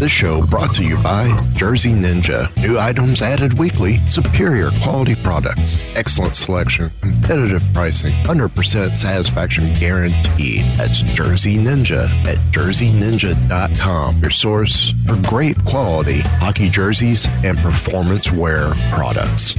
This show brought to you by Jersey Ninja. New items added weekly, superior quality products, excellent selection, competitive pricing, 100% satisfaction guaranteed. That's Jersey Ninja at jerseyninja.com, your source for great quality hockey jerseys and performance wear products.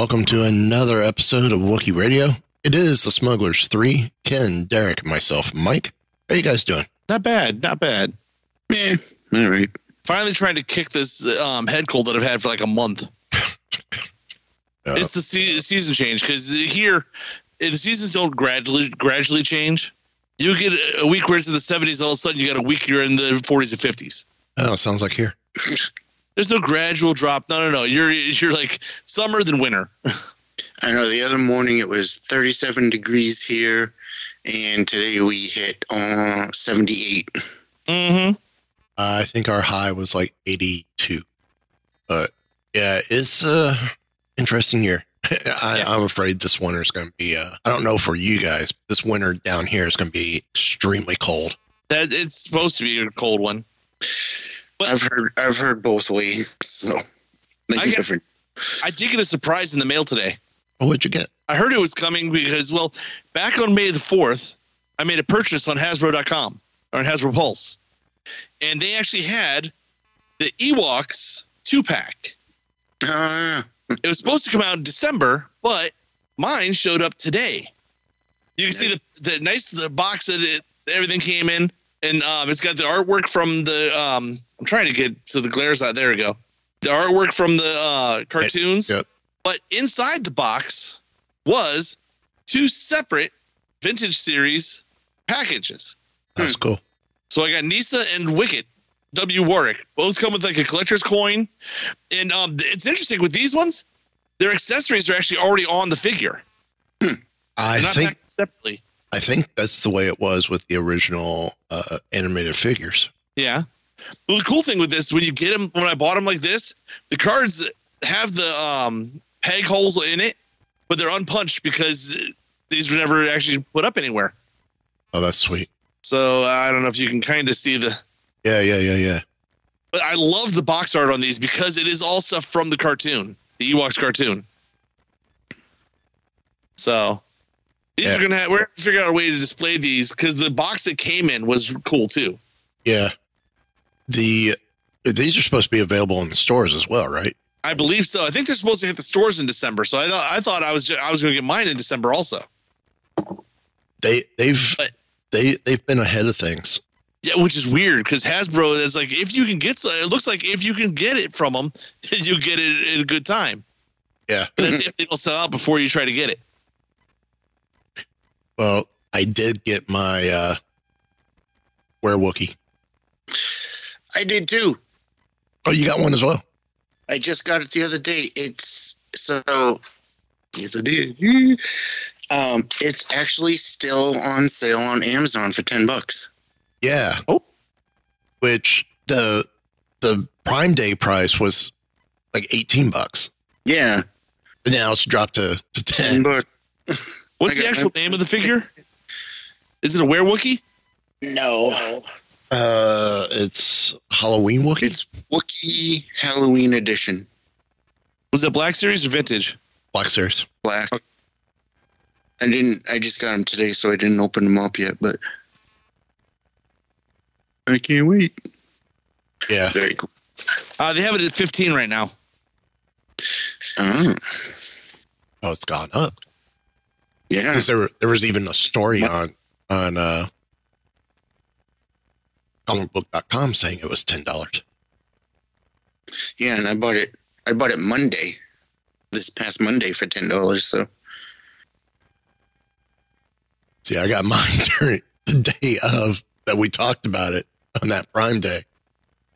Welcome to another episode of Wookiee Radio. It is the Smugglers 3, Ken, Derek, and myself, Mike. How are you guys doing? Not bad, not bad. Eh, all right. Finally trying to kick this um, head cold that I've had for like a month. Uh, It's the se- season change because here the seasons don't gradually gradually change. You get a week where it's in the 70s, all of a sudden you got a week you're in the 40s and 50s. oh, sounds like here. There's no gradual drop. No, no, no. You're you're like summer than winter. I know the other morning it was 37 degrees here, and today we hit uh, 78. Mm-hmm. I think our high was like 82. But yeah, it's a interesting year. I, Yeah. I'm afraid this winter is going to be, uh, I don't know for you guys, but this winter down here is going to be extremely cold. That it's supposed to be a cold one. But- I've heard I've heard both ways, so make I it get- different. I did get a surprise in the mail today. Oh, what'd you get? I heard it was coming because, well, back on May the 4th, I made a purchase on Hasbro.com or on Hasbro Pulse. And they actually had the Ewoks two pack. Uh, It was supposed to come out in December, but mine showed up today. You can see the, the nice the box that it, everything came in, and um, it's got the artwork from the. Um, I'm trying to get so the glare's out. There we go. The artwork from the uh, cartoons. Yep. But inside the box was two separate vintage series packages. That's cool. So I got Kneesaa and Wicket, W. Warrick. Both come with like a collector's coin. And um, it's interesting with these ones, their accessories are actually already on the figure. I not think, separately. I think that's the way it was with the original uh, animated figures. Yeah. Well, the cool thing with this, when you get them, when I bought them like this, the cards have the um, peg holes in it, but they're unpunched because these were never actually put up anywhere. Oh, that's sweet. So I don't know if you can kind of see the. Yeah, yeah, yeah, yeah. But I love the box art on these because it is all stuff from the cartoon, the Ewoks cartoon. So these Yeah. are gonna have, we're gonna figure out a way to display these because the box that came in was cool too. Yeah. The these are supposed to be available in the stores as well, right? I believe so. I think they're supposed to hit the stores in December. So I thought I thought I was ju- I was going to get mine in December also. They they've But- they they've been ahead of things. Yeah, which is weird because Hasbro is like if you can get it looks like if you can get it from them, you get it at a good time. Yeah. But if they don't sell out before you try to get it. Well, I did get my uh Werewookie. I did too. Oh, you got one as well. I just got it the other day. It's so yes, I did. Um, it's actually still on sale on Amazon for ten bucks. Yeah. Oh. Which the the Prime Day price was like eighteen bucks. Yeah, But now it's dropped to, to ten ten. bucks. What's the actual name of the figure? Is it a werewookie? No, Uh it's Halloween Wookie. it's Wookiee Halloween edition. Was it Black Series or Vintage? Black Series. Black. I didn't. I just got them today, so I didn't open them up yet. But I can't wait. Yeah. Very cool. Uh, they have it at 15 right now. Oh, Oh, it's gone up. yeah. 'Cause there there was even a story on on uh comicbook.com saying it was ten dollars. Yeah, and I bought it. I bought it Monday, this past Monday for ten dollars. So See, I got mine during the day of that we talked about it on that Prime Day.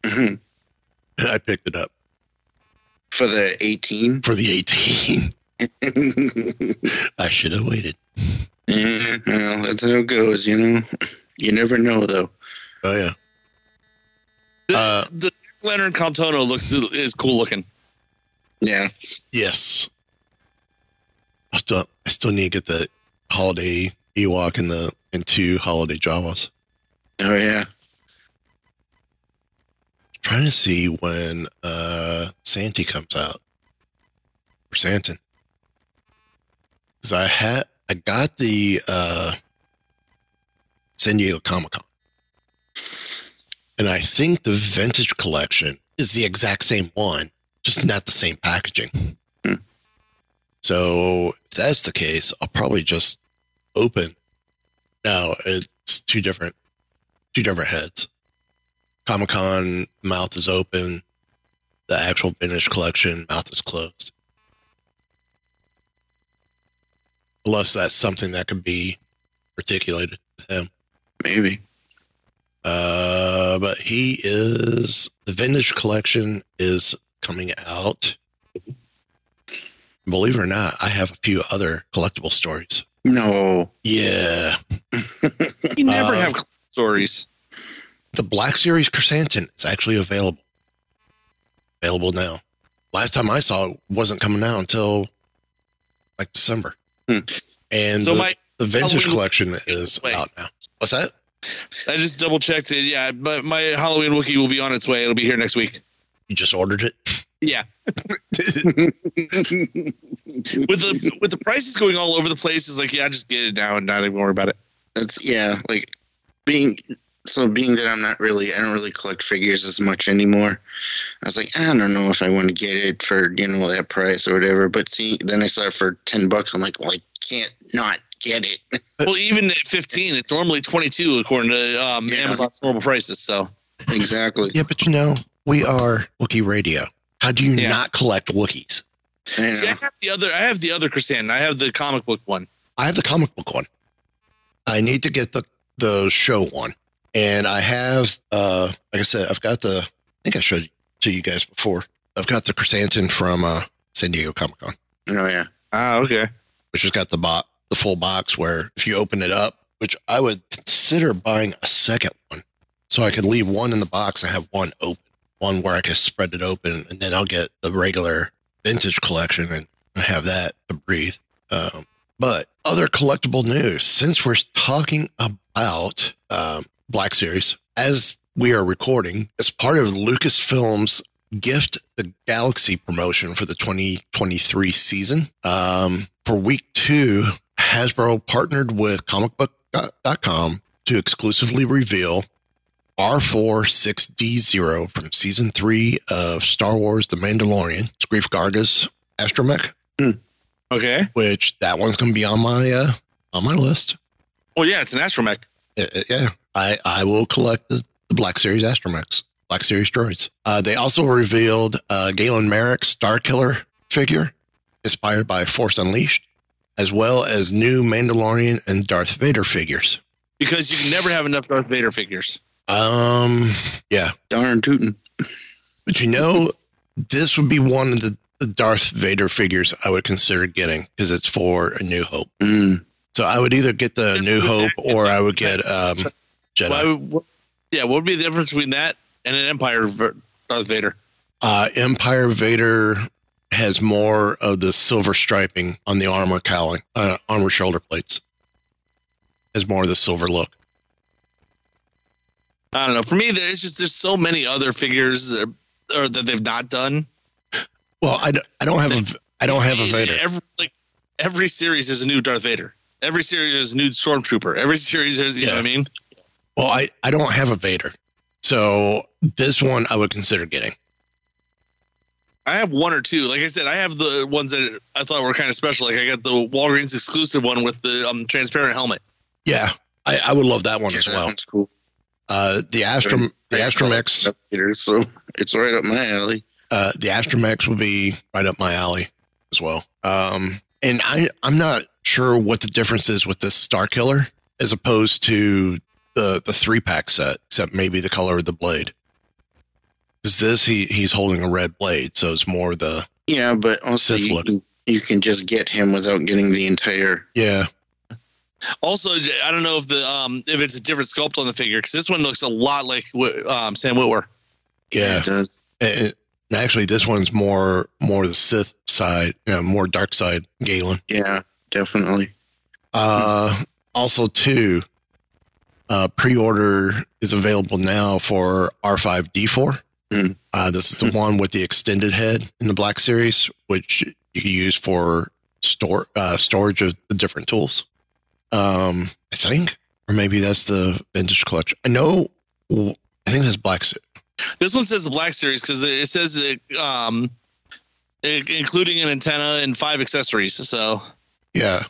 mhm. And I picked it up for the eighteen. for the 18. I should have waited. yeah, well, that's how it goes. You know, you never know though. Oh yeah. The, Uh, the Leonard Cantono looks is cool looking. Yeah, Yes. I still I still need to get the holiday Ewok and the and two holiday Jawas. oh yeah. Trying to see when uh Santy comes out. Or Santin. Cause I had I got the uh San Diego Comic Con. And I think the vintage collection is the exact same one, just not the same packaging. Hmm. So if that's the case, I'll probably just open. No, it's two different two different heads. Comic Con mouth is open. The actual vintage collection mouth is closed. Unless that's something that could be articulated with him. Maybe. Uh, but he is the vintage collection is coming out. Believe it or not, I have a few other collectible stories. No. Yeah, You never Uh, have stories. the Black Series Krrsantan is actually available. Available now. Last time I saw it wasn't coming out until like December. Hmm. And So the, my the vintage collection is Wait. out now. What's that? I just double checked it. Yeah, but my Halloween Wookiee will be on its way. It'll be here next week. You just ordered it? Yeah, with the with the prices going all over the place, it's like yeah, just get it now and not even worry about it. That's yeah. Like being so being that I'm not really I don't really collect figures as much anymore. I was like I don't know if I want to get it for you know that price or whatever. But see, then I saw it for ten bucks. I'm like, well, I can't not get it. Well, even at 15, it's normally 22 according to um, Yeah. Amazon's normal prices. So exactly. yeah, but you know, we are Wookiee Radio. How do you Yeah. not collect Wookiees? I See, I have the other. I have the other Krrsantan. I have the comic book one. I have the comic book one. I need to get the the show one, and I have, uh, like I said, I've got the. I think I showed to you guys before. I've got the Krrsantan from uh, San Diego Comic Con, Oh yeah. Ah, okay. which has got the bot, the full box. Where if you open it up, which I would consider buying a second one, so I could leave one in the box and have one open, one where I could spread it open, and then I'll get the regular vintage collection and have that to breathe. Um, but other collectible news, since we're talking about um, Black Series, as we are recording, as part of Lucasfilm's Gift the Galaxy promotion for the 2023 season, um, for week two, Hasbro partnered with comicbook.com to exclusively reveal R46D0 from season three of Star Wars The Mandalorian. It's Greef Karga's astromech Okay. which that one's going to be on my uh on my list. Well, yeah, it's an astromech. Uh, uh, yeah, I I will collect the, the Black Series Astromechs, Black Series droids. Uh, they also revealed uh, Galen Marek Star Killer figure inspired by Force Unleashed, as well as new Mandalorian and Darth Vader figures. because you can never have enough Darth Vader figures. Um, yeah, Darn tootin'. but you know, this would be one of the, the Darth Vader figures I would consider getting because it's for A New Hope. Mm. So I would either get the New Hope or I would get um, Jedi. Why would- what- yeah, what would be the difference between that and an Empire Darth Vader? Uh, Empire Vader has more of the silver striping on the armor cowling, uh, armor shoulder plates. Has more of the silver look. I don't know. For me, there's just there's so many other figures that, or that they've not done. Well, I don't have a I don't have a Vader. Every like every series is a new Darth Vader. Every series is a new Stormtrooper. Every series is you know what I mean. Well, I, I don't have a Vader. So this one I would consider getting. I have one or two. Like I said, I have the ones that I thought were kind of special. Like I got the Walgreens exclusive one with the um, transparent helmet. Yeah, I, I would love that one Yeah, as that well. one's cool. Uh, the Astrom the Astromechs so it's right up my alley. uh, the Astromechs would be right up my alley as well. Um, and I I'm not sure what the difference is with this Star Killer as opposed to the the three pack set, except maybe the color of the blade. Is this he he's holding a red blade, so it's more the Yeah, but also Sith you look. can, you can just get him without getting the entire. yeah Also, I don't know if the um if it's a different sculpt on the figure because this one looks a lot like Wh- um, Sam Witwer. yeah. it does. And- and actually, this one's more more the Sith side, you know, more dark side Galen. Yeah, definitely. Uh, also, too, uh, pre-order is available now for R5D4. Mm. Uh, this is the one with the extended head in the Black Series, which you can use for store uh, storage of the different tools. Um, I think, or maybe that's the vintage collection. I know. I think that's Black. Se- This one says the Black Series because it says it, um, i- including an antenna and five accessories. So Yeah,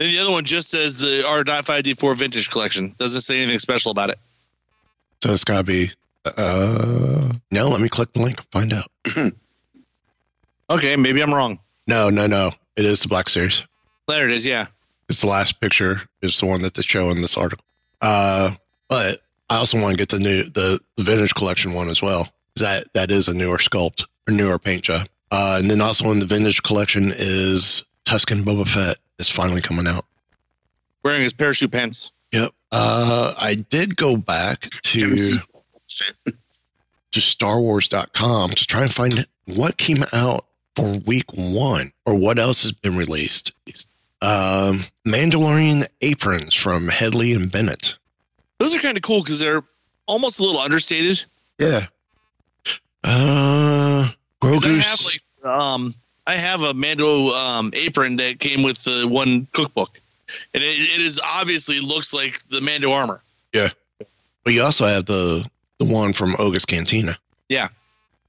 And the other one just says the R.5D4 Vintage Collection. Doesn't say anything special about it. so it's got to be. Uh, no, let me click the link. Find out. Okay, maybe I'm wrong. No, no, no. It is the Black Series. There it is. Yeah. It's the last picture. Is the one that they show in this article. Uh, but I also want to get the new the, the vintage collection one as well. That that is a newer sculpt or newer paint job. Uh, and then also in the vintage collection is Tusken Boba Fett is finally coming out. Wearing his parachute pants. Yep. Uh, I did go back to Fit. to StarWars.com to try and find what came out for week one or what else has been released. Um, Mandalorian aprons from Hedley and Bennett. Those are kind of cool because they're almost a little understated. Yeah. Uh, 'Cause I have Grogu's. like um I have a Mando um apron that came with the one cookbook. And it, it is obviously looks like the Mando armor. Yeah. But you also have the the one from Oga's Cantina. Yeah.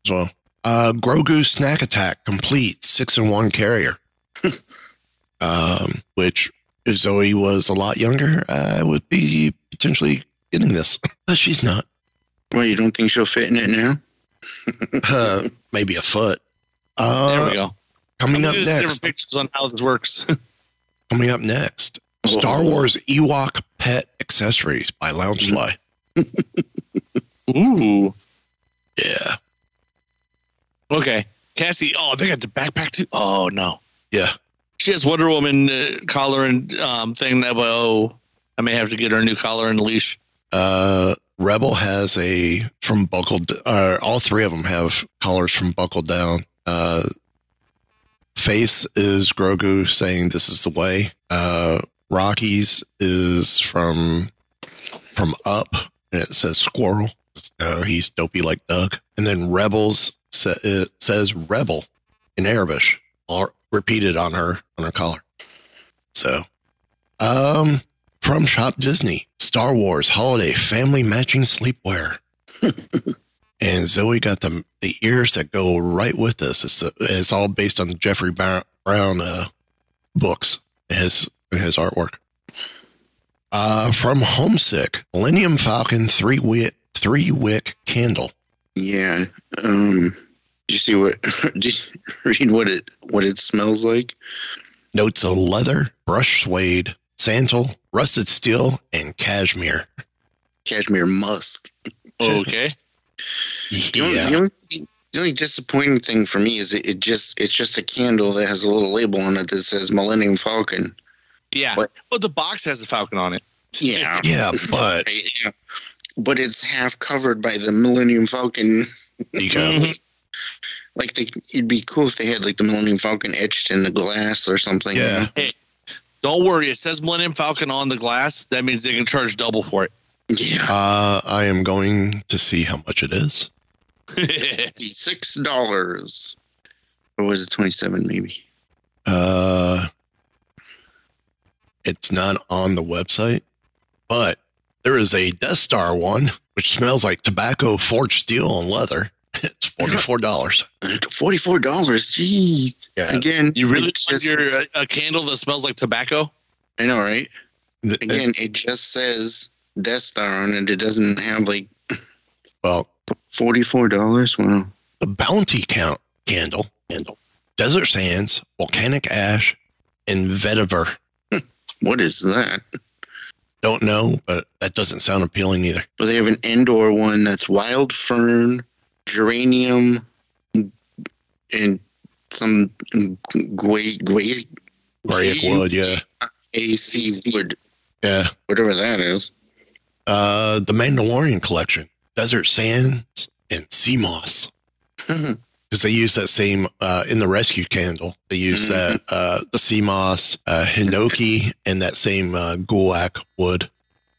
As well. Uh, Grogu Snack Attack complete six and one carrier. um, which if Zoe was a lot younger, I would be potentially getting this, but she's not. Well, you don't think she'll fit in it now? Uh, maybe a foot. There Uh, we go. coming up gonna different next. pictures on how this works. Coming up next. Star Wars Ewok Pet Accessories by Loungefly. Ooh. Yeah. Okay. Cassie, oh, they got the backpack too. Oh no. Yeah. She has Wonder Woman uh, collar and um, thing that, oh, I may have to get her a new collar and leash. Uh, Rebel has a from buckled. Uh, all three of them have collars from buckled down. Uh, Faith is Grogu saying this is the way. Uh, Rockies is from from Up, and it says squirrel. Uh, he's dopey like Doug. And then Rebels sa- it says rebel in Arabic, or repeated on her on her collar. So, um, from Shop Disney, Star Wars Holiday Family Matching Sleepwear. and Zoe got the the ears that go right with this. It's the, it's all based on the Jeffrey Brown uh, books. His his artwork. Uh, from Homesick, Millennium Falcon three wick three wick candle. Yeah. Um. Did you see what? Do you read what it what it smells like? Notes of leather, brush suede, sandal, rusted steel, and cashmere. Cashmere musk. Okay. The only, the, only, the only disappointing thing for me is it, it just it's just a candle that has a little label on it that says Millennium Falcon. Yeah, What? but the box has the Falcon on it. Yeah. Yeah, but Right, yeah. But it's half covered by the Millennium Falcon. you. Like they, it'd be cool if they had like the Millennium Falcon etched in the glass or something. Yeah. know? Don't worry, it says Millennium Falcon on the glass. That means they can charge double for it. Yeah. Uh, I am going to see how much it is. Six dollars. Or was it twenty seven maybe? Uh, it's not on the website, but there is a Death Star one which smells like tobacco, forged steel, and leather. It's forty four dollars. Forty four dollars. Gee. Yeah, Again, you really want just, your uh, a candle that smells like tobacco? I know, right? Th- Again, it just says Death Star on it. It doesn't have like well, forty four dollars. Wow. the bounty count candle. candle, desert sands, volcanic ash, and vetiver. What is that? Don't know, but that doesn't sound appealing either. Well, they have an indoor one that's wild fern, geranium, and some guay guay Graic wood, yeah, AC wood, yeah. whatever that is. Uh, the Mandalorian collection, desert sands and sea moss. because they use that same uh, in the rescue candle. They use Mhm. that uh, the sea moss, uh, hinoki, and that same uh, gulak wood.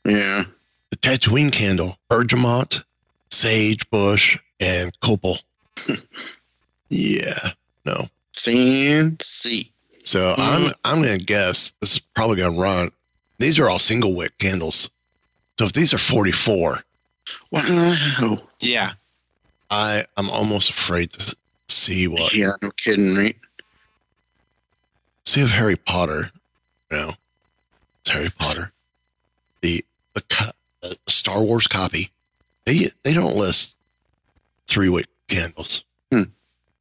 yeah. The Tatooine candle, bergamot, sage bush, and copal. yeah, no. Fancy. So I'm I'm gonna guess this is probably gonna run. These are all single wick candles. So if these are 44, Wow. Yeah. I I'm almost afraid to see what Yeah, no kidding, right? see if Harry Potter, you know, it's Harry Potter, the the, co- the Star Wars copy, they they don't list three wick candles. Hmm.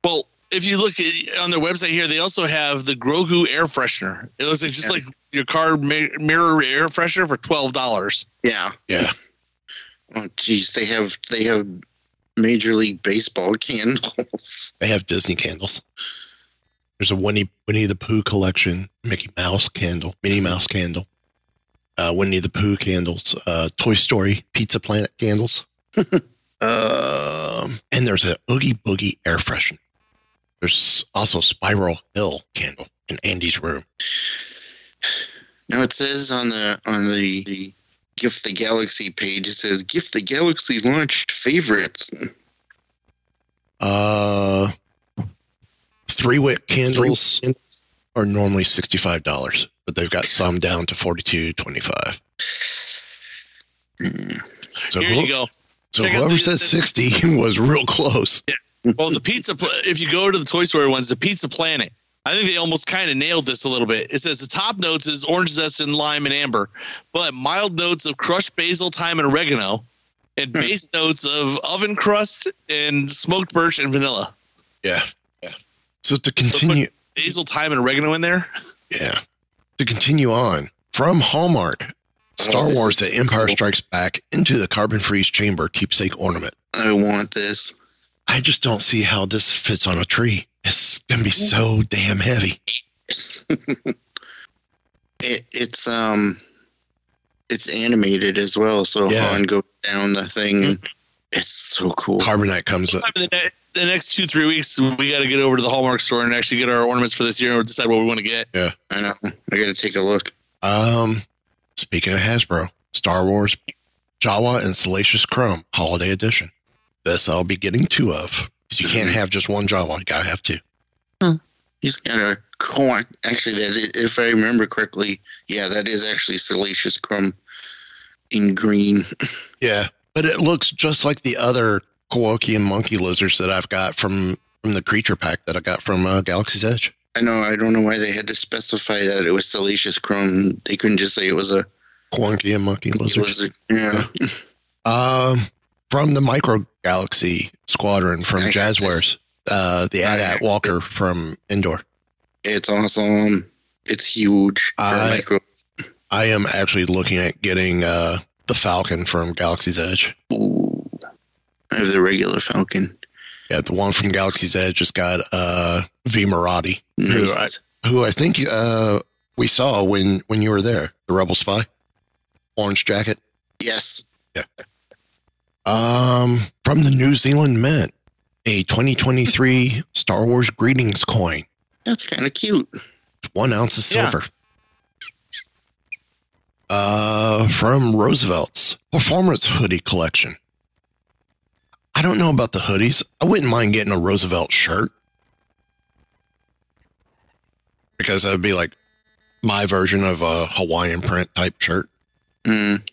Well, if you look at on their website here, they also have the Grogu air freshener. It looks like just Yeah. like your car mi- mirror air freshener for twelve dollars. Yeah. Yeah, Oh, geez, they have they have Major League Baseball candles. they have Disney candles. There's a Winnie Winnie the Pooh collection, Mickey Mouse candle, Minnie Mouse candle, uh, Winnie the Pooh candles, uh, Toy Story Pizza Planet candles, um, and there's a Oogie Boogie air freshener. There's also Spiral Hill candle in Andy's room. Now it says on the on the, the Gift the Galaxy page, it says Gift the Galaxy launched favorites. Uh, three wick candles are normally sixty five dollars, but they've got some down to forty two twenty five. Hmm. So, here who- you go. so Check whoever the- says the- sixty was real close. Well, the pizza. Pla- if you go to the Toy Story ones, the Pizza Planet. I think they almost kind of nailed this a little bit. It says the top notes is orange zest and lime and amber, but mild notes of crushed basil, thyme, and oregano, and Hmm. base notes of oven crust and smoked birch and vanilla. Yeah, yeah. So to continue, Basil, thyme, and oregano in there. yeah, to continue on from Hallmark, Star Oh, Wars: The Empire cool. Strikes Back into the carbon freeze chamber keepsake ornament. I want this. I just don't see how this fits on a tree. It's gonna be so damn heavy. It, it's um, it's animated as well. So Yeah. Han goes down the thing. It's so cool. Carbonite comes up. The, ne- the next two three weeks, we got to get over to the Hallmark store and actually get our ornaments for this year and decide what we want to get. Yeah, I know. I got to take a look. Um, speaking of Hasbro, Star Wars, Jawa and Salacious Crumb Holiday Edition. This I'll be getting two of because you can't have just one Jawa. You gotta have two. He's got a corn. Actually, that is, if I remember correctly, yeah, that is actually Salacious Crumb in green. Yeah, but it looks just like the other Kowakian monkey lizards that I've got from from the creature pack that I got from uh, Galaxy's Edge. I know. I don't know why they had to specify that it was Salacious Crumb. They couldn't just say it was a Kowakian monkey lizard. lizard. Yeah. Um, from the Micro Galaxy Squadron from Nice. Jazzwares. Uh, the AT-AT Walker from Endor. It's awesome. It's huge. I-. I am actually looking at getting uh, the Falcon from Galaxy's Edge. Ooh. I have the regular Falcon. Yeah, the one from Galaxy's Edge has got uh, Vi Moradi, Who Nice. who I think uh, we saw when when you were there, the Rebel Spy, orange jacket. Yes. Um, from the New Zealand Mint, a 2023 Star Wars greetings coin, That's kind of cute. one ounce of Yeah. silver. Uh, from Roosevelt's performance hoodie collection. I don't know about the hoodies. I wouldn't mind getting a Roosevelt shirt because that'd be like my version of a Hawaiian print type shirt. Mm.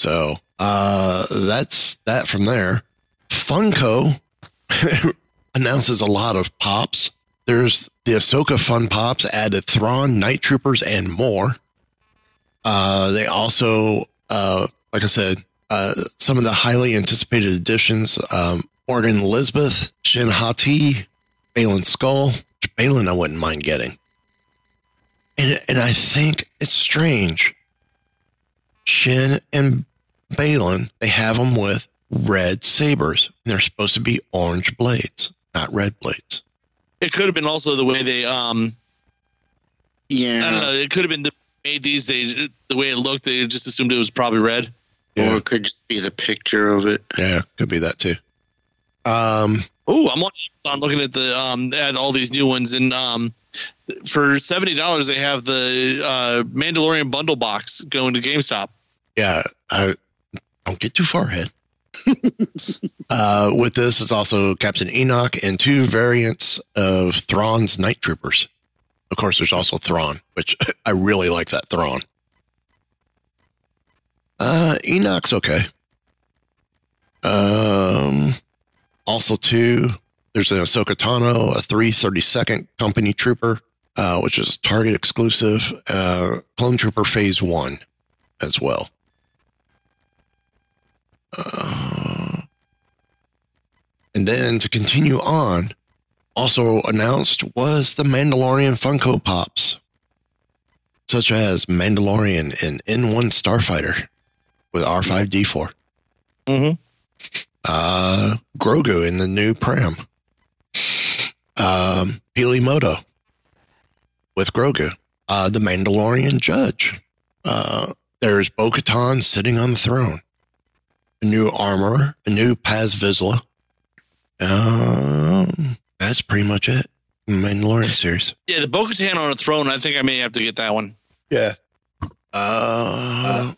So uh, that's that from there. Funko announces a lot of pops. There's the Ahsoka Fun Pops added Thrawn, Night Troopers, and more. Uh, they also, uh, like I said, uh, some of the highly anticipated additions um, Morgan Elsbeth, Shin Hati, Baylan Skoll. Baylan, I wouldn't mind getting. And, and I think it's strange. Shin and Baylan, they have them with red sabers. And they're supposed to be orange blades, not red blades. It could have been also the way they um yeah, I don't know. It could have been the made these days the way it looked. They just assumed it was probably red. Or it could just be the picture of it. yeah, could be that too. Um, Oh, I'm on Amazon looking at the um at all these new ones and um for seventy dollars they have the uh Mandalorian bundle box going to GameStop. yeah, I don't get too far ahead. uh, with this is also Captain Enoch and two variants of Thrawn's Night Troopers. Of course, there's also Thrawn, which I really like that Thrawn. Uh, Enoch's okay. Um, also two, there's an Ahsoka Tano, a 332nd Company Trooper, uh, which is Target exclusive, uh, Clone Trooper Phase One as well. Uh, and then to continue on, also announced was the Mandalorian Funko Pops, such as Mandalorian and N1 Starfighter with R5D4, Mm-hmm. uh, Grogu in the new Pram, um, Peli Motto with Grogu, uh, the Mandalorian Judge. Uh, there's Bo Katan sitting on the throne, a new armor, a new Paz Vizsla. Um, that's pretty much it. Mandalorian series. Yeah, the Bo Katan on a throne. I think I may have to get that one. Yeah. Uh,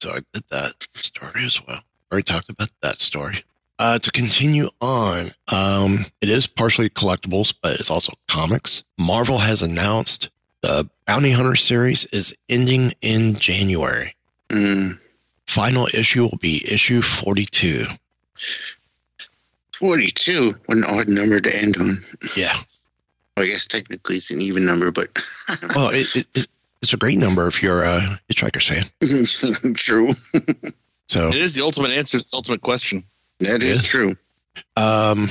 so I did that story as well. Already talked about that story. Uh, to continue on, um, it is partially collectibles, but it's also comics. Marvel has announced the Bounty Hunter series is ending in January. Mm. Final issue will be issue 42. 42. What an odd number to end on. Yeah. Well, I guess technically it's an even number, but Well, it, it, it, it's a great number if you're a Hitchhiker's fan. true. So, It is the ultimate answer to the ultimate question. That is Yes. true. Um,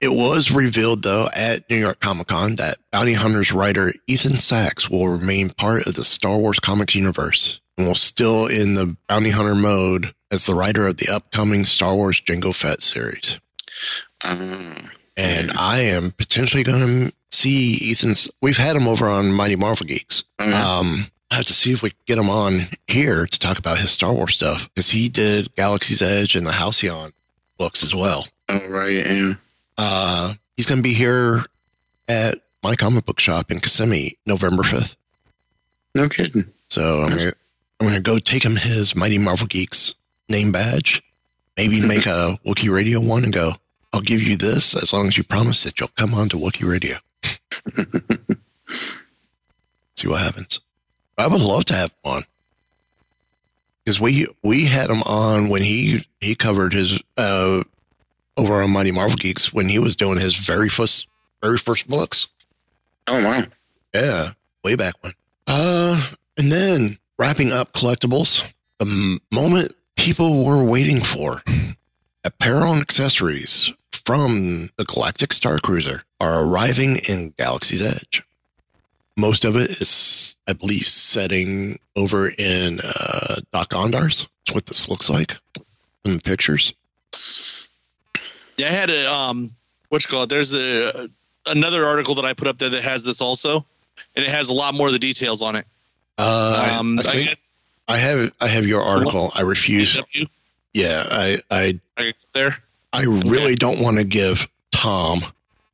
it was revealed though at New York Comic Con that Bounty Hunters writer Ethan Sacks will remain part of the Star Wars comics universe and will still in the Bounty Hunter mode as the writer of the upcoming Star Wars Jango Fett series. Uh, And I am potentially going to see Ethan's. We've had him over on Mighty Marvel Geeks. uh, Um, I have to see if we can get him on here to talk about his Star Wars stuff because he did Galaxy's Edge and the Halcyon books as well. all right. Yeah. Uh, he's going to be here at my comic book shop in Kissimmee November 5th. No kidding. So I'm going to I'm going to go take him his Mighty Marvel Geeks name badge, maybe make a Wookiee Radio one and go, I'll give you this as long as you promise that you'll come on to Wookiee Radio. See what happens. I would love to have him on. Because we we had him on when he he covered his uh over on Mighty Marvel Geeks when he was doing his very first very first books. Oh, wow. Yeah, way back when. Uh, and then wrapping up collectibles, the moment people were waiting for. Apparel and accessories from the Galactic Star Cruiser are arriving in Galaxy's Edge. Most of it is, I believe, setting over in uh, Dok-Ondar's. That's what this looks like in the pictures. Yeah, I had a um, what you call it? There's a another article that I put up there that has this also, and it has a lot more of the details on it. Uh, Um, I, I, think guess I have I have your article. I refuse. Yeah, I I I- there. I really don't want to give Tom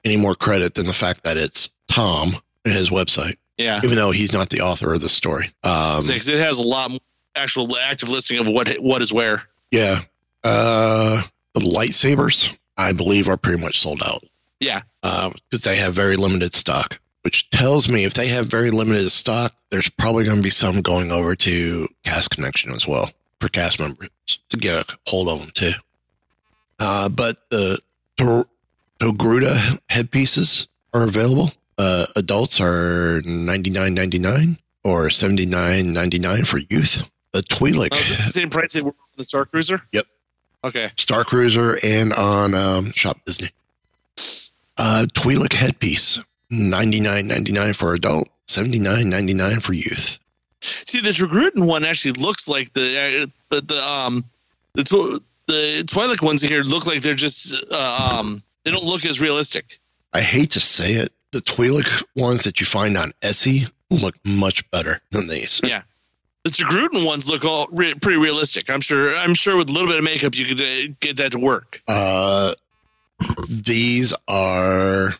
any more credit than the fact that it's Tom and his website, Yeah, even though he's not the author of the story. Um, it has a lot more actual active listing of what what is where. yeah, uh, the lightsabers I believe are pretty much sold out. Yeah. because they have very limited stock, which tells me if they have very limited stock, there's probably going to be some going over to Cast Connection as well for cast members to get a hold of them too. Uh, but the Togruta headpieces are available. Uh, adults are ninety nine ninety nine or seventy nine ninety nine for youth. The Twi'lek Oh, the same price they were on the Star Cruiser. Yep. Okay. Star Cruiser and on um, Shop Disney. Uh, Twi'lek headpiece, ninety nine ninety nine for adult, seventy nine ninety nine for youth. See, the Togruta one actually looks like the, uh, but the um, the tw- the Twilight ones here look like they're just uh, um, they don't look as realistic. I hate to say it, the Twi'lek ones that you find on Etsy look much better than these. Yeah. The Togruta ones look all re- pretty realistic. I'm sure. I'm sure with a little bit of makeup, you could uh, get that to work. Uh, these are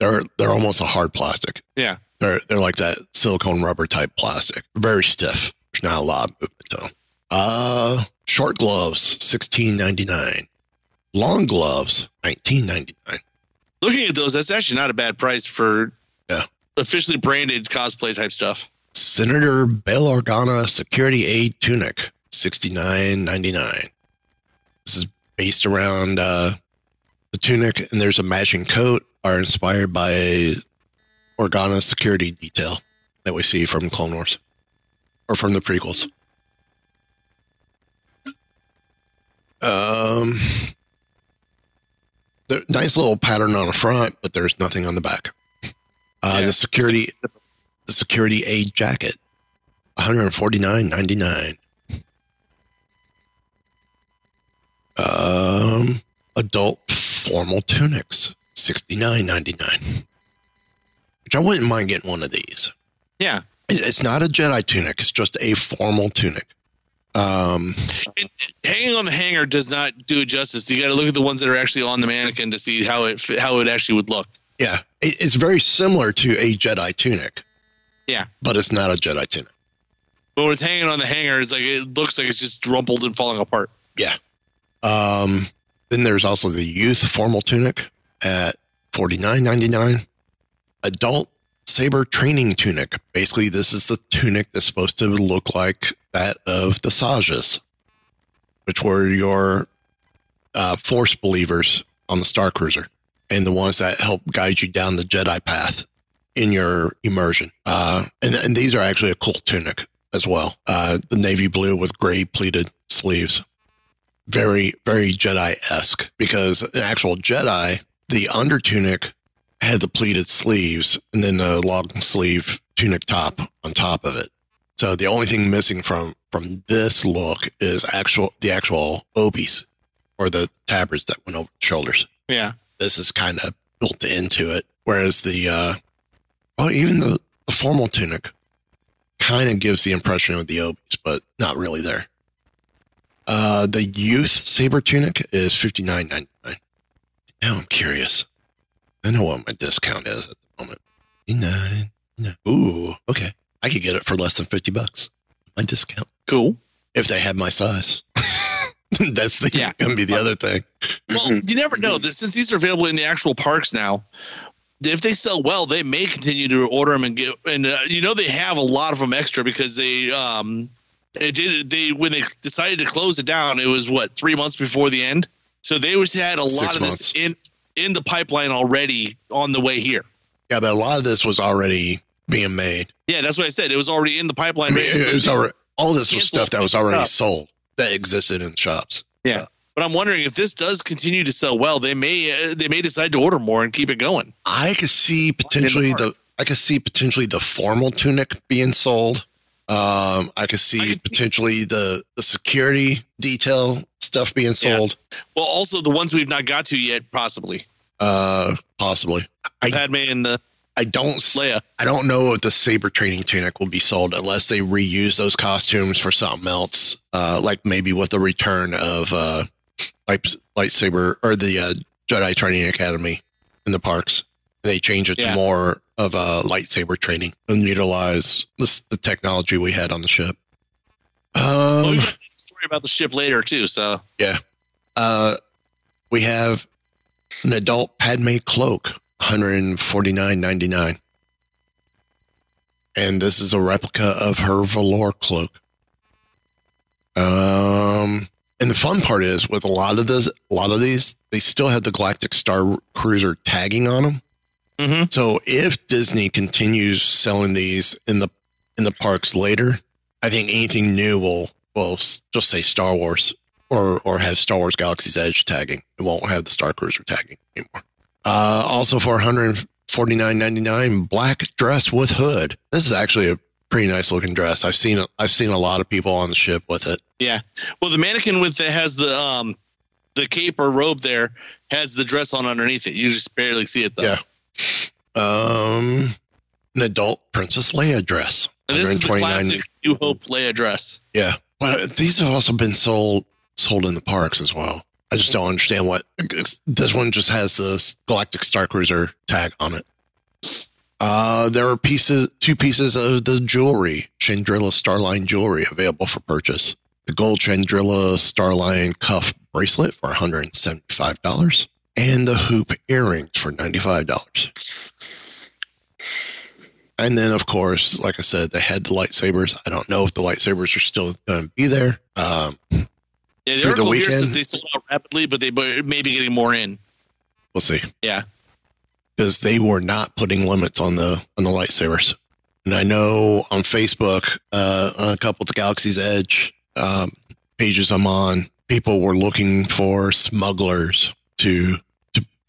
they're they're almost a hard plastic. Yeah. They're they're like that silicone rubber type plastic, very stiff. There's not a lot of movement to them. Uh, short gloves, sixteen ninety nine. Long gloves, nineteen ninety nine. Looking at those, that's actually not a bad price for Yeah. officially branded cosplay type stuff. Senator Bail Organa Security Aid Tunic, sixty nine ninety nine. This is based around uh, the tunic, and there's a matching coat. Are inspired by Organa security detail that we see from Clone Wars or from the prequels. Um, the nice little pattern on the front, but there's nothing on the back. Uh, Yeah. The security, the security aid jacket, 149.99. Um, adult formal tunics, 69.99. Which I wouldn't mind getting one of these. Yeah. It's not a Jedi tunic; it's just a formal tunic. Um, Hanging on the hanger does not do it justice. You got to look at the ones that are actually on the mannequin to see how it how it actually would look. yeah, it's very similar to a Jedi tunic. Yeah. but it's not a Jedi tunic. But when it's hanging on the hanger, it's like it looks like it's just rumpled and falling apart. Yeah. Um, then there's also the youth formal tunic at forty nine ninety nine. Adult saber training tunic. Basically, this is the tunic that's supposed to look like that of the Sajas, which were your uh, Force believers on the Star Cruiser, and the ones that help guide you down the Jedi path in your immersion. Uh, and, and these are actually a cool tunic as well. Uh, the navy blue with gray pleated sleeves very very Jedi esque because an actual Jedi, the under tunic had the pleated sleeves and then the long sleeve tunic top on top of it. So the only thing missing from from this look is actual the actual obies or the tabards that went over the shoulders. Yeah. This is kind of built into it, whereas the uh, well even the, the formal tunic kind of gives the impression of the obies, but not really there. Uh, the youth saber tunic is fifty nine ninety nine. Now I'm curious. I know what my discount is at the moment. Nine. Ooh, okay. I could get it for less than fifty bucks. My discount Cool. if they had my size. That's the Yeah. gonna be the other thing. Well, you never know. That since these are available in the actual parks now, if they sell well, they may continue to order them and get. And uh, you know they have a lot of them extra because they um they did they when they decided to close it down, it was what three months before the end. So they was had a lot Six of months. this in in the pipeline already on the way here. Yeah, but a lot of this was already being made. Yeah, that's what I said. It was already in the I pipeline. mean, it was already all this was stuff that was already up. sold that existed in shops. Yeah. But I'm wondering if this does continue to sell well, they may uh, they may decide to order more and keep it going. I could see potentially the I could see potentially the formal tunic being sold. Um, I could see I could see- potentially the the security detail stuff being Yeah. sold. Well, also the ones we've not got to yet, possibly. Uh, possibly. I Padme and the I don't Leia. I don't know if the saber training tunic will be sold unless they reuse those costumes for something else. Uh, like maybe with the return of uh, light, lightsaber or the uh, Jedi Training Academy in the parks. They change it Yeah. to more of a lightsaber training and utilize this, the technology we had on the ship. Well, Um, we've got a story about the ship later too. So yeah, uh, we have an adult Padme cloak, one hundred and forty nine ninety nine, and this is a replica of her velour cloak. Um, and the fun part is with a lot of this, a lot of these, they still have the Galactic Star Cruiser tagging on them. Mhm. So if Disney continues selling these in the in the parks later, I think anything new will will just say Star Wars or or have Star Wars Galaxy's Edge tagging. It won't have the Star Cruiser tagging anymore. Uh, also for 149.99, black dress with hood. This is actually a pretty nice looking dress. I've seen I've seen a lot of people on the ship with it. yeah. Well, the mannequin with the has the um the cape or robe there has the dress on underneath it. You just barely see it though. Yeah. Um, an adult Princess Leia dress. And this is the classic New Hope Leia dress. Yeah, but these have also been sold sold in the parks as well. I just don't understand what this one just has the Galactic Star Cruiser tag on it. Uh, there are pieces, two pieces of the jewelry, Chandrila Starline jewelry, available for purchase. The gold Chandrila Starline cuff bracelet for $175, and the hoop earrings for $95. And then, of course, like I said, they had the lightsabers. I don't know if the lightsabers are still going to be there. Um, Yeah, the the article here weekend? says they sold out rapidly, but they may be getting more in. we'll see. Yeah. because they were not putting limits on the on the lightsabers. And I know on Facebook, uh, on a couple of the Galaxy's Edge um, pages I'm on, people were looking for smugglers to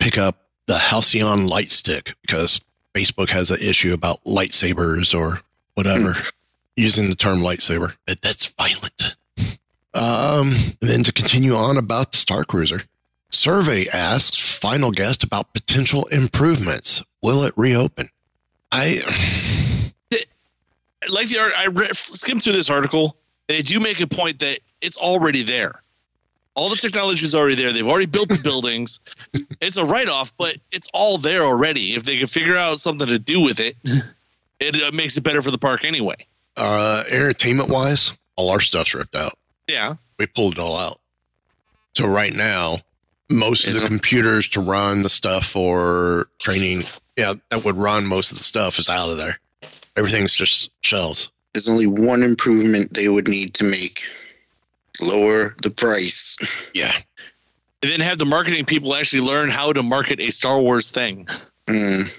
pick up the Halcyon light stick because Facebook has an issue about lightsabers or whatever using the term lightsaber. That's violent. Um, and then to continue on about the Star Cruiser, Survey asks final guest about potential improvements. Will it reopen? I Like the art, I read, skimmed through this article, they do make a point that it's already there. All the technology is already there. They've already built the buildings. It's a write off, but it's all there already. If they can figure out something to do with it, it uh, makes it better for the park anyway. uh entertainment wise, all our stuff's ripped out. Yeah. We pulled it all out. So right now, most of the computers to run the stuff for training, yeah, that would run most of the stuff is out of there. Everything's just shells. There's only one improvement they would need to make lower the price. Yeah. And then have the marketing people actually learn how to market a Star Wars thing. Mm,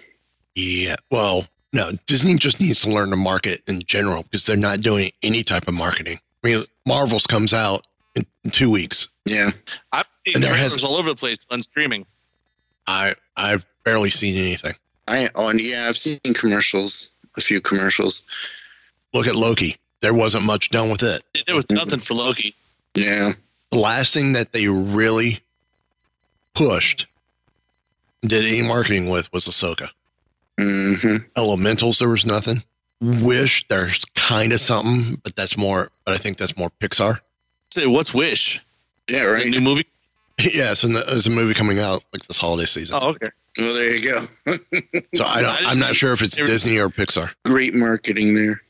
Yeah. Well, no, Disney just needs to learn to market in general because they're not doing any type of marketing. I mean, Marvel's comes out in, in two weeks. yeah. I've seen And there has- all over the place on streaming. I I've barely seen anything. I oh and yeah, I've seen commercials, a few commercials. Look at Loki. There wasn't much done with it. There was nothing for Loki. Yeah. The last thing that they really pushed, did any marketing with, was Ahsoka. hmm Elementals, there was nothing. Wish there's kind of something, but that's more. But I think that's more Pixar. Say, what's Wish? Yeah, The right. new movie? yeah, it's, in the, it's a movie coming out like this holiday season. Oh, okay. Well, there you go. so I don't, I'm not sure if it's Disney or Pixar. Great marketing there.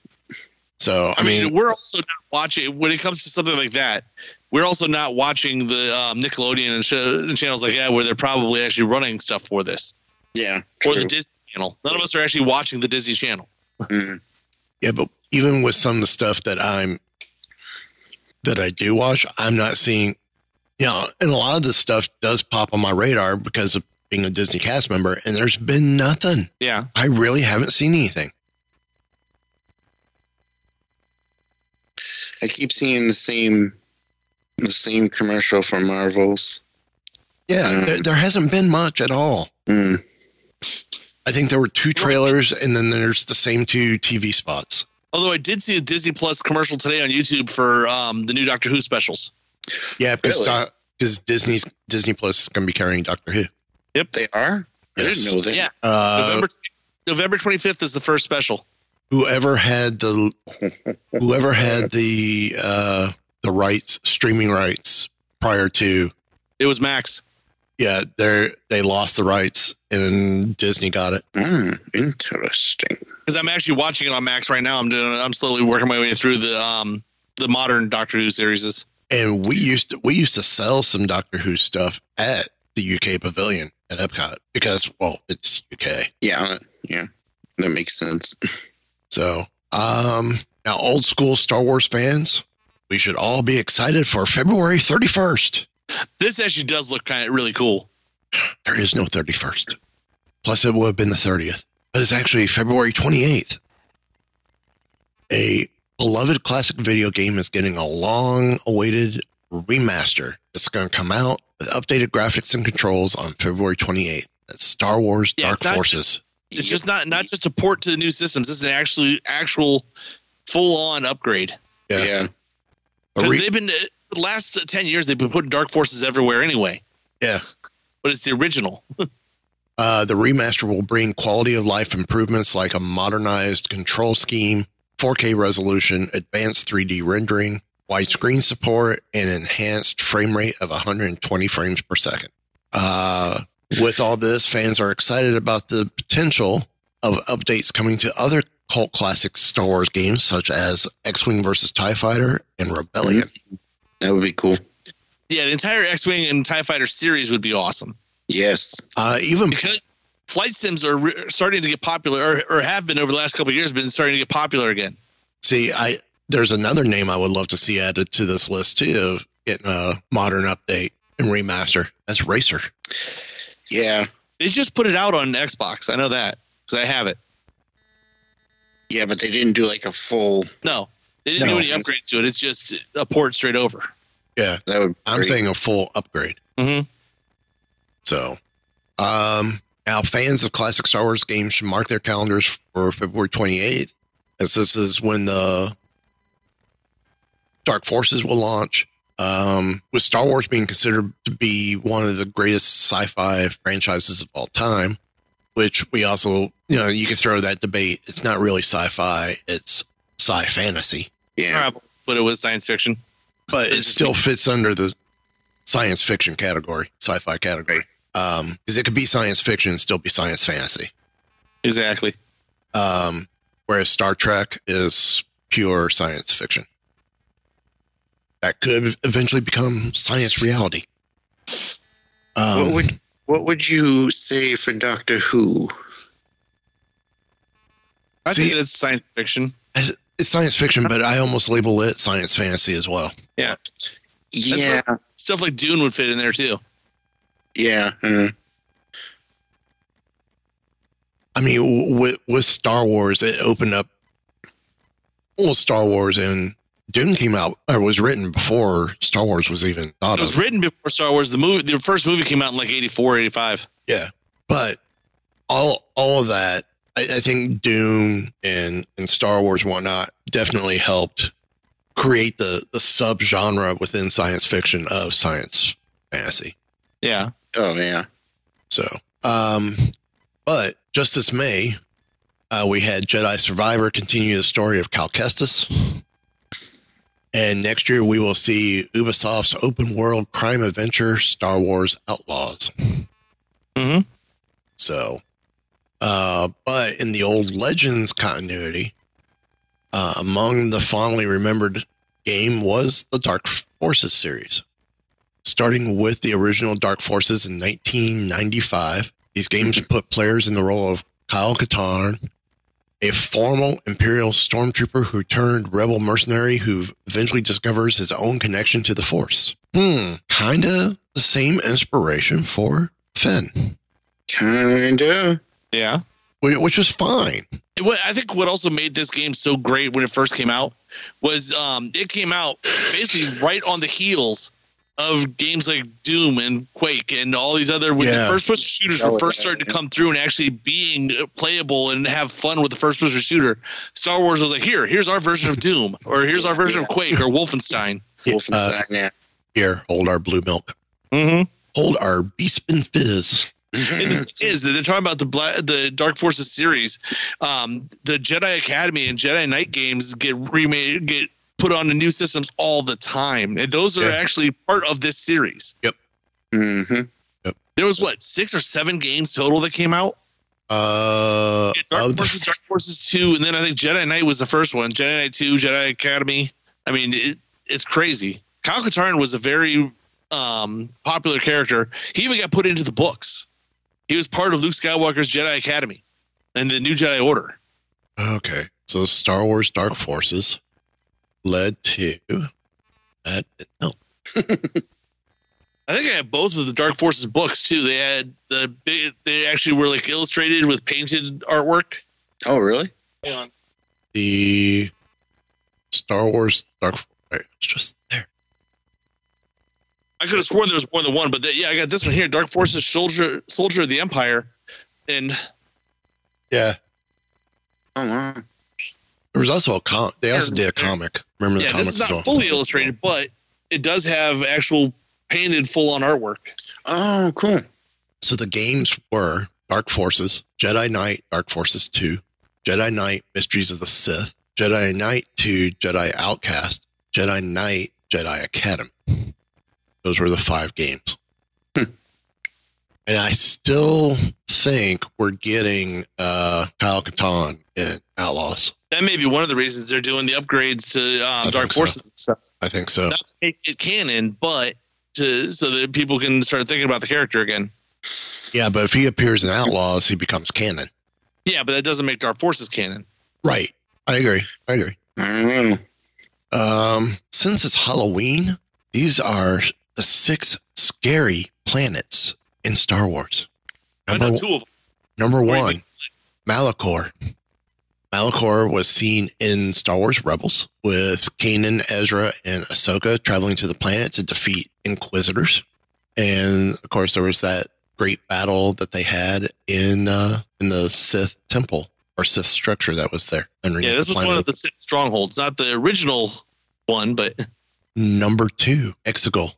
So I mean, we're also not watching when it comes to something like that. We're also not watching the um, Nickelodeon and, sh- and channels like that where they're probably actually running stuff for this, Yeah. or the. Disney Channel. None of us are actually watching the Disney Channel. Mm. Yeah, but even with some of the stuff that I'm that I do watch, I'm not seeing you know, and a lot of this stuff does pop on my radar because of being a Disney cast member, and there's been nothing. Yeah, I really haven't seen anything. I keep seeing the same the same commercial for Marvels. Yeah, Mm. there, there hasn't been much at all. Mm. I think there were two trailers, and then there's the same two TV spots. although I did see a Disney Plus commercial today on YouTube for um, the new Doctor Who specials. Yeah, because Really? because Disney's Disney Plus is going to be carrying Doctor Who. Yep, they are. I didn't know that. Yeah, Uh, November November 25th is the first special. Whoever had the whoever had the uh the rights streaming rights prior to It was Max. yeah they they lost the rights and disney got it Hmm, interesting. because I'm actually watching it on Max right now. I'm doing. I'm slowly working my way through the um the modern Doctor Who series. and we used to we used to sell some doctor who stuff at the uk pavilion at epcot because well it's uk Yeah, yeah, that makes sense. so um now old school star wars fans we should all be excited for february 31st This actually does look kind of really cool. There is no 31st. Plus, it would have been the 30th, but it's actually February 28th. A beloved classic video game is getting a long awaited remaster. It's going to come out with updated graphics and controls on February 28th. That's Star Wars Yeah, Dark Forces. It's just not not just a port to the new systems. This is an actually actual full on upgrade. Yeah. Yeah, Because re- they've been uh, the last ten years they've been putting Dark Forces everywhere anyway. Yeah. but it's the original. Uh, the remaster will bring quality of life improvements like a modernized control scheme, 4K resolution, advanced 3D rendering, widescreen support, and enhanced frame rate of 120 frames per second. Uh, with all this, fans are excited about the potential of updates coming to other cult classic Star Wars games such as X Wing versus TIE Fighter and Rebellion. that would be cool. Yeah, the entire X-wing and Tie Fighter series would be awesome Yes. Uh, even because flight sims are re- starting to get popular, or, or have been over the last couple of years, been starting to get popular again. See, I there's another name I would love to see added to this list too of getting a modern update and remaster. That's Racer. Yeah, They just put it out on Xbox. I know that because I have it. yeah, but they didn't do like a full. No, they didn't No. do any upgrades to it. It's just a port straight over. Yeah, That would. I'm great. saying a full upgrade. Mhm. So, um, now fans of classic Star Wars games should mark their calendars for February 28th, as this is when the Dark Forces will launch. Um, with Star Wars being considered to be one of the greatest sci-fi franchises of all time, which we also, you know, you can throw that debate. It's not really sci-fi; it's sci fantasy, Yeah, But it was science fiction. but it still fits under the science fiction category, sci-fi category. Um, because it could be science fiction and still be science fantasy. Exactly. Um, whereas Star Trek is pure science fiction. That could eventually become science reality. Um, what would what would you say for Doctor Who? I See- think it's science fiction. it's science fiction, but I almost label it science fantasy as well. Yeah, Yeah, stuff like Dune would fit in there too. yeah. uh, I mean, with with Star Wars, it opened up. Well, Star Wars and Dune came out or was written before Star Wars was even thought of. It was of. written before Star Wars. The movie, the first movie came out in like 84, 85. Yeah, but all all of that, I, I think Dune and and Star Wars and whatnot definitely helped create the the subgenre within science fiction of science fantasy. Yeah. Oh yeah. So, um, but just this May, uh, we had Jedi Survivor continue the story of Cal Kestis. And next year, we will see Ubisoft's open world crime adventure Star Wars Outlaws. Mm-hmm. So, uh, but in the old Legends continuity, uh, among the fondly remembered game was the Dark Forces series. Starting with the original Dark Forces in 1995, these games put players in the role of Kyle Katarn, a formal Imperial stormtrooper who turned rebel mercenary who eventually discovers his own connection to the Force. Hmm, kinda the same inspiration for Finn, Kinda. Yeah. which is fine. I think what also made this game so great when it first came out was um, it came out basically right on the heels of games like Doom and Quake and all these other when Yeah. the first person shooters were first starting to come through and actually being playable and have fun with the first person shooter. Star Wars was like, here, here's our version of Doom, or here's our version of Quake or Wolfenstein. Yeah, uh, yeah. here, hold our blue milk. Mm-hmm. Hold our Beastman Fizz. And the is they're talking about the Black, the Dark Forces series. Um, the Jedi Academy and Jedi Knight games get remade, get put on the new systems all the time, and those are Yeah. actually part of this series. hmm Yep. There was what six or seven games total that came out. Uh, Yeah, Dark of the- Forces, Dark Forces Two, and then I think Jedi Knight was the first one. Jedi Knight Two, Jedi Academy. I mean, it, it's crazy. Kyle Katarn was a very um, popular character. He even got put into the books. He was part of Luke Skywalker's Jedi Academy and the New Jedi Order. okay. So Star Wars Dark Forces led to that. No, oh. I think I have both of the Dark Forces books too. They had the big, they actually were like illustrated with painted artwork. Oh, really? Hang on. the Star Wars Dark. Wait, it's just there. I could have sworn there was more than one, but they, yeah, I got this one here: Dark Forces Soldier Soldier of the Empire, and Yeah. Oh, wow. There was also a com. They also did a comic. Remember the yeah, comics? this is not well? fully illustrated, but it does have actual painted full on artwork. Oh, cool. So the games were Dark Forces, Jedi Knight, Dark Forces 2, Jedi Knight, Mysteries of the Sith, Jedi Knight 2, Jedi Outcast, Jedi Knight, Jedi Academy. Those were the five games. Hmm. And I still think we're getting uh, Kyle Katarn in Outlaws. That may be one of the reasons they're doing the upgrades to um, Dark so. Forces and stuff. I think so. That's make it canon, but to so that people can start thinking about the character again. Yeah, but if he appears in Outlaws, he becomes canon. Yeah, but that doesn't make Dark Forces canon. Right. I agree. I agree. Don't. Um, since it's Halloween, these are the six scary planets in Star Wars. I Number, know two of them. number one, Malachor. Malachor was seen in Star Wars Rebels with Kanan, Ezra, and Ahsoka traveling to the planet to defeat Inquisitors. And of course, there was that great battle that they had in uh, in the Sith temple or Sith structure that was there. underneath Yeah, this the was one of the six strongholds, not the original one, but Number two, Exegol.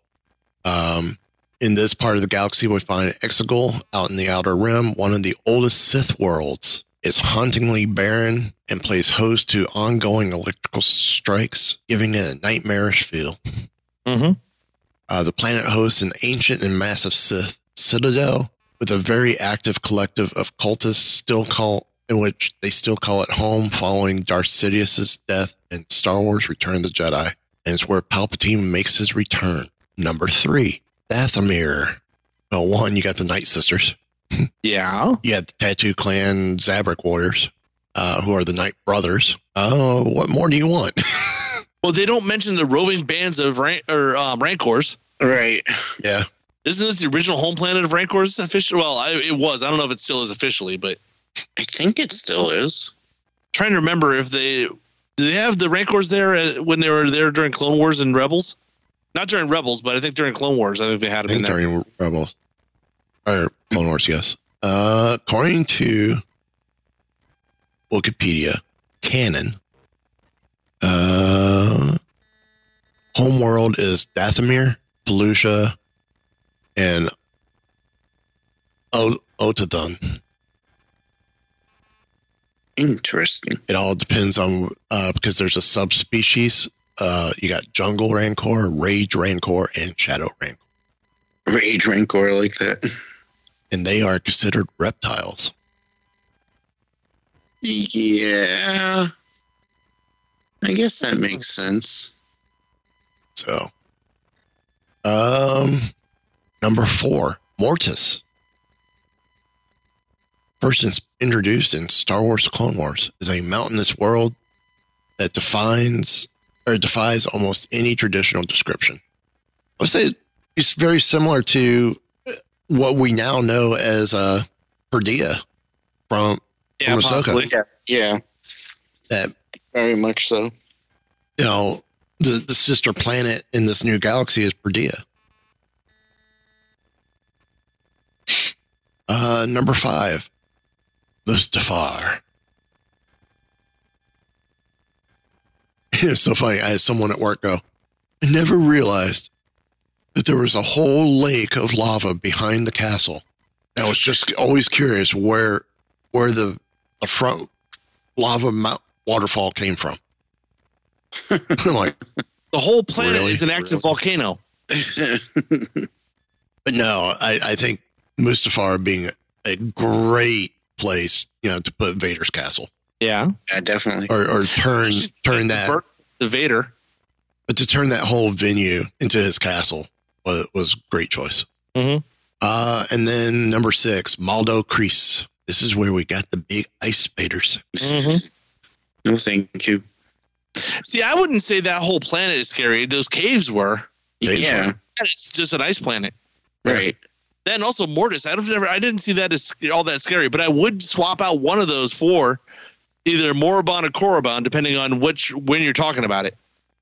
Um, in this part of the galaxy, we find Exegol out in the Outer Rim, one of the oldest Sith worlds. It's hauntingly barren and plays host to ongoing electrical strikes, giving it a nightmarish feel. mm-hmm. Uh, the planet hosts an ancient and massive Sith citadel with a very active collective of cultists still call in which they still call it home following Darth Sidious's death in Star Wars Return of the Jedi. And it's where Palpatine makes his return. Number three, Dathomir. Well, one, you got the Night Sisters. yeah, You had the Tattoo Clan Zabrak Warriors, uh, who are the Night Brothers. Oh, what more do you want? well, they don't mention the roving bands of rank or um, Rancors. Right. yeah. Isn't this the original home planet of Rancors official? Well, I, it was. I don't know if it still is officially, but I think it still is. trying to remember if they did they have the Rancors there uh, when they were there during Clone Wars and Rebels. Not during Rebels, but I think during Clone Wars, I think they had I them in think there. during Rebels or Clone Wars, yes. Uh, according to Wikipedia, canon, uh, homeworld is Dathomir, Felucia, and o- Otadun. Interesting. It all depends on uh, because there's a subspecies. Uh, you got Jungle Rancor, Rage Rancor, and Shadow Rancor, Rage Rancor like that. and they are considered reptiles. Yeah. I guess that makes sense. So, um, number four, Mortis. First introduced in Star Wars Clone Wars is a mountainous world that defines or defies almost any traditional description. I would say it's very similar to what we now know as uh, Peridea from Yeah, From Ahsoka. possibly. Yeah. Yeah. that Very much so. you know, the, the sister planet in this new galaxy is Peridea. Uh, number five, Mustafar. It's so funny. I had someone at work go, I never realized that there was a whole lake of lava behind the castle I was just always curious where where the the front lava mount waterfall came from. like, The whole planet Really? is an active volcano. but no, I, I think Mustafar being a great place, you know, to put Vader's castle Yeah. yeah, definitely. or, or turn turn that, The Vader. but to turn that whole venue into his castle was, was great choice. Mhm. Uh, and then number six, Maldo Kreis. This is where we got the big ice spaders. Mhm. No, thank you. See, I wouldn't say that whole planet is scary. Those caves were. Caves yeah, It's just an ice planet. right. Then also Mortis. I don't never. I didn't see that as all that scary, but I would swap out one of those for either Moraband or Korriban, depending on which when you're talking about it.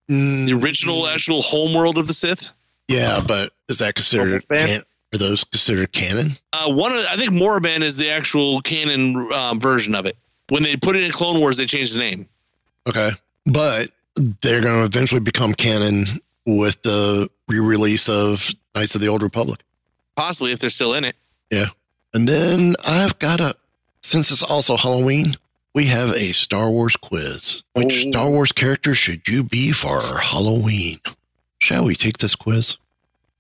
Mm, The original actual home world of the Sith. Yeah, but is that considered? Can, are those considered canon? Uh, one, of, I think Moraband is the actual canon um, version of it. When they put it in Clone Wars, they changed the name. Okay, but they're going to eventually become canon with the re-release of Knights of the Old Republic. Possibly if they're still in it. Yeah, and then I've got a, since it's also Halloween, we have a Star Wars quiz. Which. Star Wars character should you be for Halloween? Shall we take this quiz?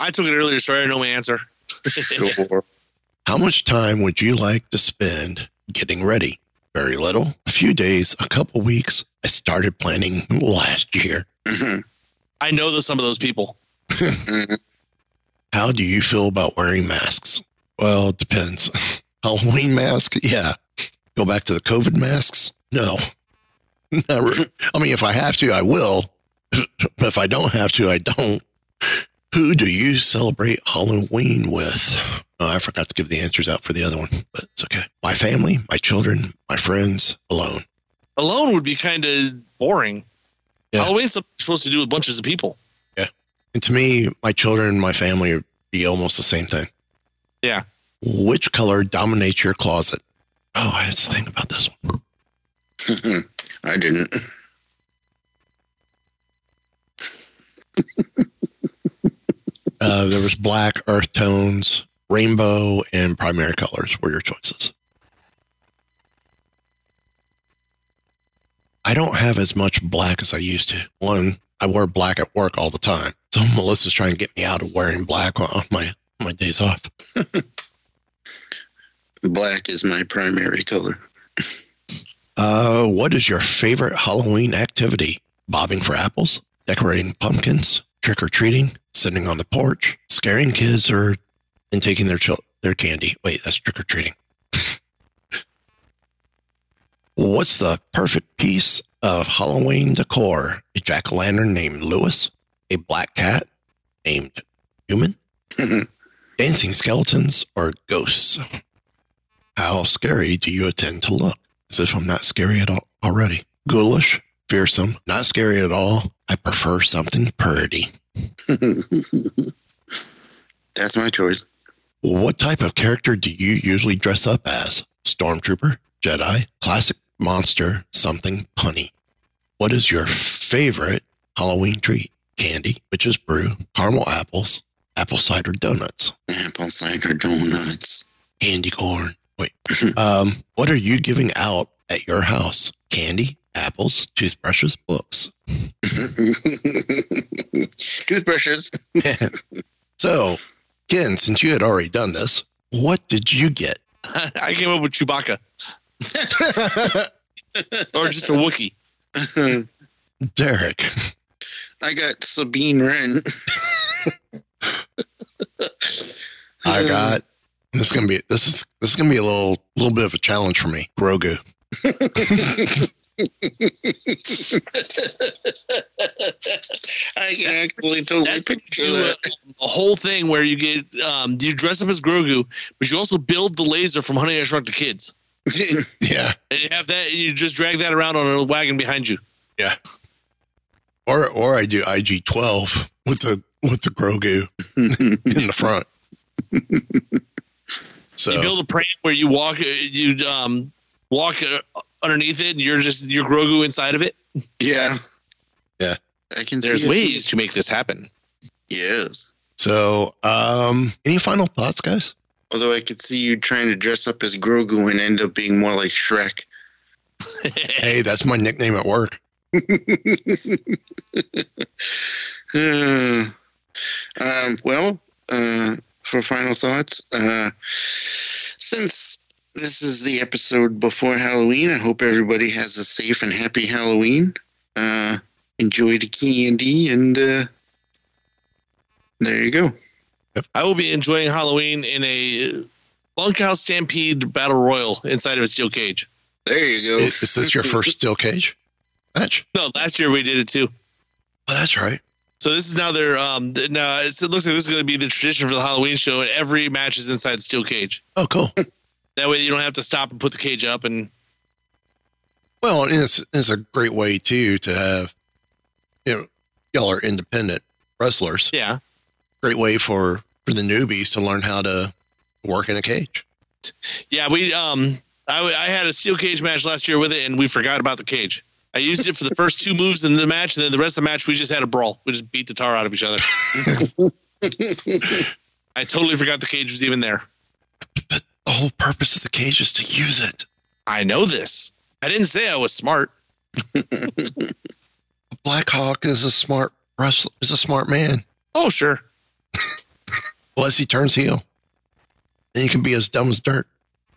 I took it earlier, so I know my answer. Sure. How much time would you like to spend getting ready? Very little. A few days, a couple weeks. I started planning last year. Mhm. I know that some of those people. How do you feel about wearing masks? Well, it depends. Halloween mask? Yeah. Go back to the COVID masks? No. I mean, if I have to, I will. But if I don't have to, I don't. Who do you celebrate Halloween with? Oh, I forgot to give the answers out for the other one, but it's okay. My family, my children, my friends, alone. Alone would be kind of boring. Yeah. Halloween's supposed to do with bunches of people. Yeah. And to me, my children my family would be almost the same thing. Yeah. Which color dominates your closet? Oh, I have to think about this one. I didn't. Uh, there was black, earth tones, rainbow, and primary colors were your choices. I don't have as much black as I used to. One, I wear black at work all the time. So Melissa's trying to get me out of wearing black on my my days off. Black is my primary color. Uh, what is your favorite Halloween activity? Bobbing for apples, decorating pumpkins, trick or treating, sitting on the porch, scaring kids, or and taking their chil- their candy. Wait, that's trick or treating. What's the perfect piece of Halloween decor? A jack o' lantern named Lewis, a black cat named Human, dancing skeletons, or ghosts? How scary do you intend to look? As if I'm not scary at all already. Ghoulish, fearsome, not scary at all. I prefer something purdy. That's my choice. What type of character do you usually dress up as? Stormtrooper, Jedi, classic monster, something punny. What is your favorite Halloween treat? Candy, witch's brew, caramel apples, apple cider donuts, Apple cider donuts. candy corn. Wait, um, what are you giving out at your house? Candy, apples, toothbrushes, books. Toothbrushes. so, Ken, since you had already done this, what did you get? I came up with Chewbacca or just a Wookiee. Derek. I got Sabine Wren. I got this is gonna be this is this is gonna be a little little bit of a challenge for me. Grogu. I can actually totally That's picture you, that. a whole thing where you get um, you dress up as Grogu, but you also build the laser from Honey I Shrunk the Kids, Yeah. and you have that, and you just drag that around on a wagon behind you. Yeah. Or or I do IG twelve with the with the Grogu in the front. So You build a pram where you walk, uh, you um, walk uh, underneath it, and you're just you're Grogu inside of it. yeah. Yeah. I can There's see it. ways to make this happen. Yes. so um any final thoughts, guys? Although I could see you trying to dress up as Grogu and end up being more like Shrek. Hey, that's my nickname at work. Um, well, uh, for final thoughts, uh, since this is the episode before Halloween, I hope everybody has a safe and happy Halloween. Uh, enjoy the candy, and uh, there you go. I will be enjoying Halloween in a bunkhouse stampede battle royal inside of a steel cage. There you go. Is, is this your first steel cage match? No, last year we did it too. Oh, that's right. So this is now their um now it's, it looks like this is going to be the tradition for the Halloween show, and every match is inside steel cage. Oh, cool. That way you don't have to stop and put the cage up and Well, and it's, it's a great way too to have, you know, y'all are independent wrestlers. yeah. Great way for for the newbies to learn how to work in a cage. Yeah, we um I I had a steel cage match last year with it and we forgot about the cage. I used it for the first two moves in the match, and then the rest of the match we just had a brawl. We just beat the tar out of each other. I totally forgot the cage was even there. The, the whole purpose of the cage is to use it. I know this. I didn't say I was smart. Black Hawk is a smart wrestler. Is a smart man. Oh sure. Unless he turns heel, then he can be as dumb as dirt.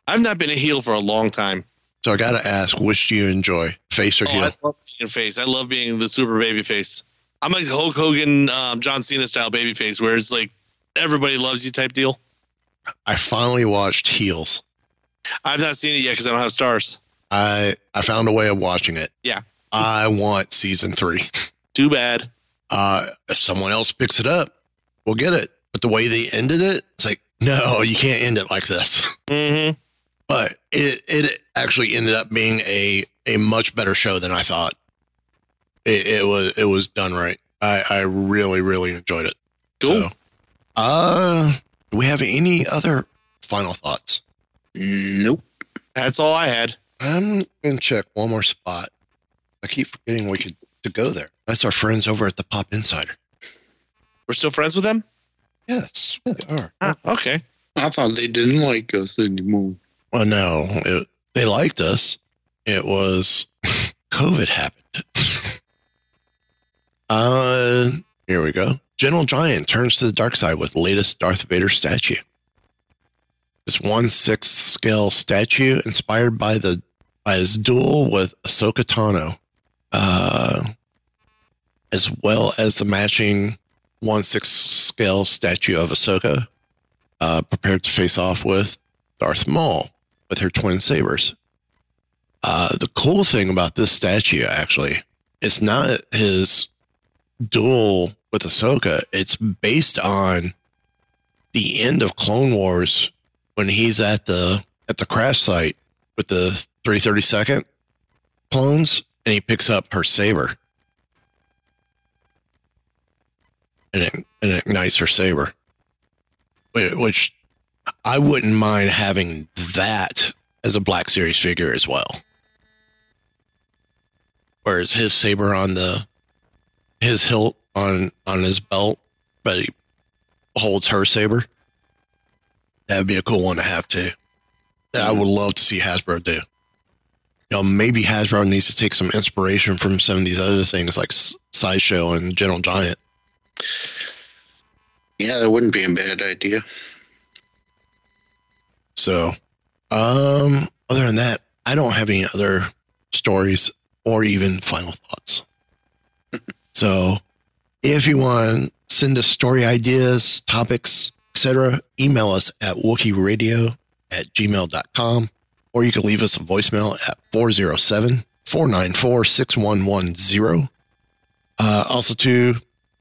I've not been a heel for a long time. So I got to ask, which do you enjoy, face or Oh, heel? I love being face. I love being the super baby face. I'm like Hulk Hogan, um, John Cena style baby face, where it's like everybody loves you type deal. I finally watched Heels. I've not seen it yet because I don't have Starz. I I found a way of watching it. Yeah. I want season three. Too bad. Uh, if someone else picks it up, we'll get it. But the way they ended it, it's like, no, you can't end it like this. hmm But it it actually ended up being a a much better show than I thought. It, it was it was done right. I I really really enjoyed it. Cool. So, uh, do we have any other final thoughts? nope. That's all I had. I'm gonna check one more spot. I keep forgetting we could to go there. That's our friends over at the Pop Insider. We're still friends with them. Yes, we are. Ah, okay. I thought they didn't like us anymore. Well, no, it, they liked us. It was COVID happened. uh, here we go. Gentle Giant turns to the dark side with latest Darth Vader statue. This one sixth scale statue inspired by the by his duel with Ahsoka Tano, uh, as well as the matching one sixth scale statue of Ahsoka, uh, prepared to face off with Darth Maul with her twin sabers. Uh, the cool thing about this statue, actually, it's not his duel with Ahsoka. It's based on the end of Clone Wars when he's at the at the crash site with the 332nd clones, and he picks up her saber, and it, and it ignites her saber, which I wouldn't mind having that as a Black Series figure as well. Whereas his saber on the his hilt on on his belt, but he holds her saber. That'd be a cool one to have too. That I would love to see Hasbro do. You know, maybe Hasbro needs to take some inspiration from some of these other things like Sideshow and Gentle Giant. Yeah, that wouldn't be a bad idea. So, um, other than that, I don't have any other stories or even final thoughts. so, if you want to send us story ideas, topics, etc., email us at wookieradio at gmail.com or you can leave us a voicemail at 407 494 6110. Uh, Also, to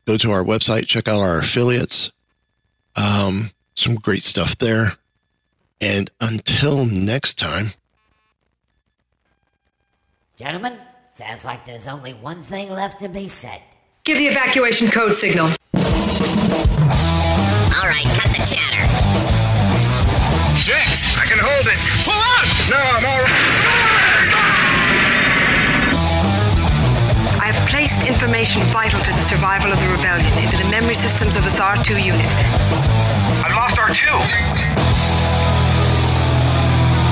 go to our website, check out our affiliates. Um, some great stuff there. And until next time, Gentlemen, sounds like there's only one thing left to be said. Give the evacuation code signal. All right, cut the chatter. Jet! I can hold it! Pull out! No, I'm all I have placed information vital to the survival of the rebellion into the memory systems of this R2 unit. I've lost R2!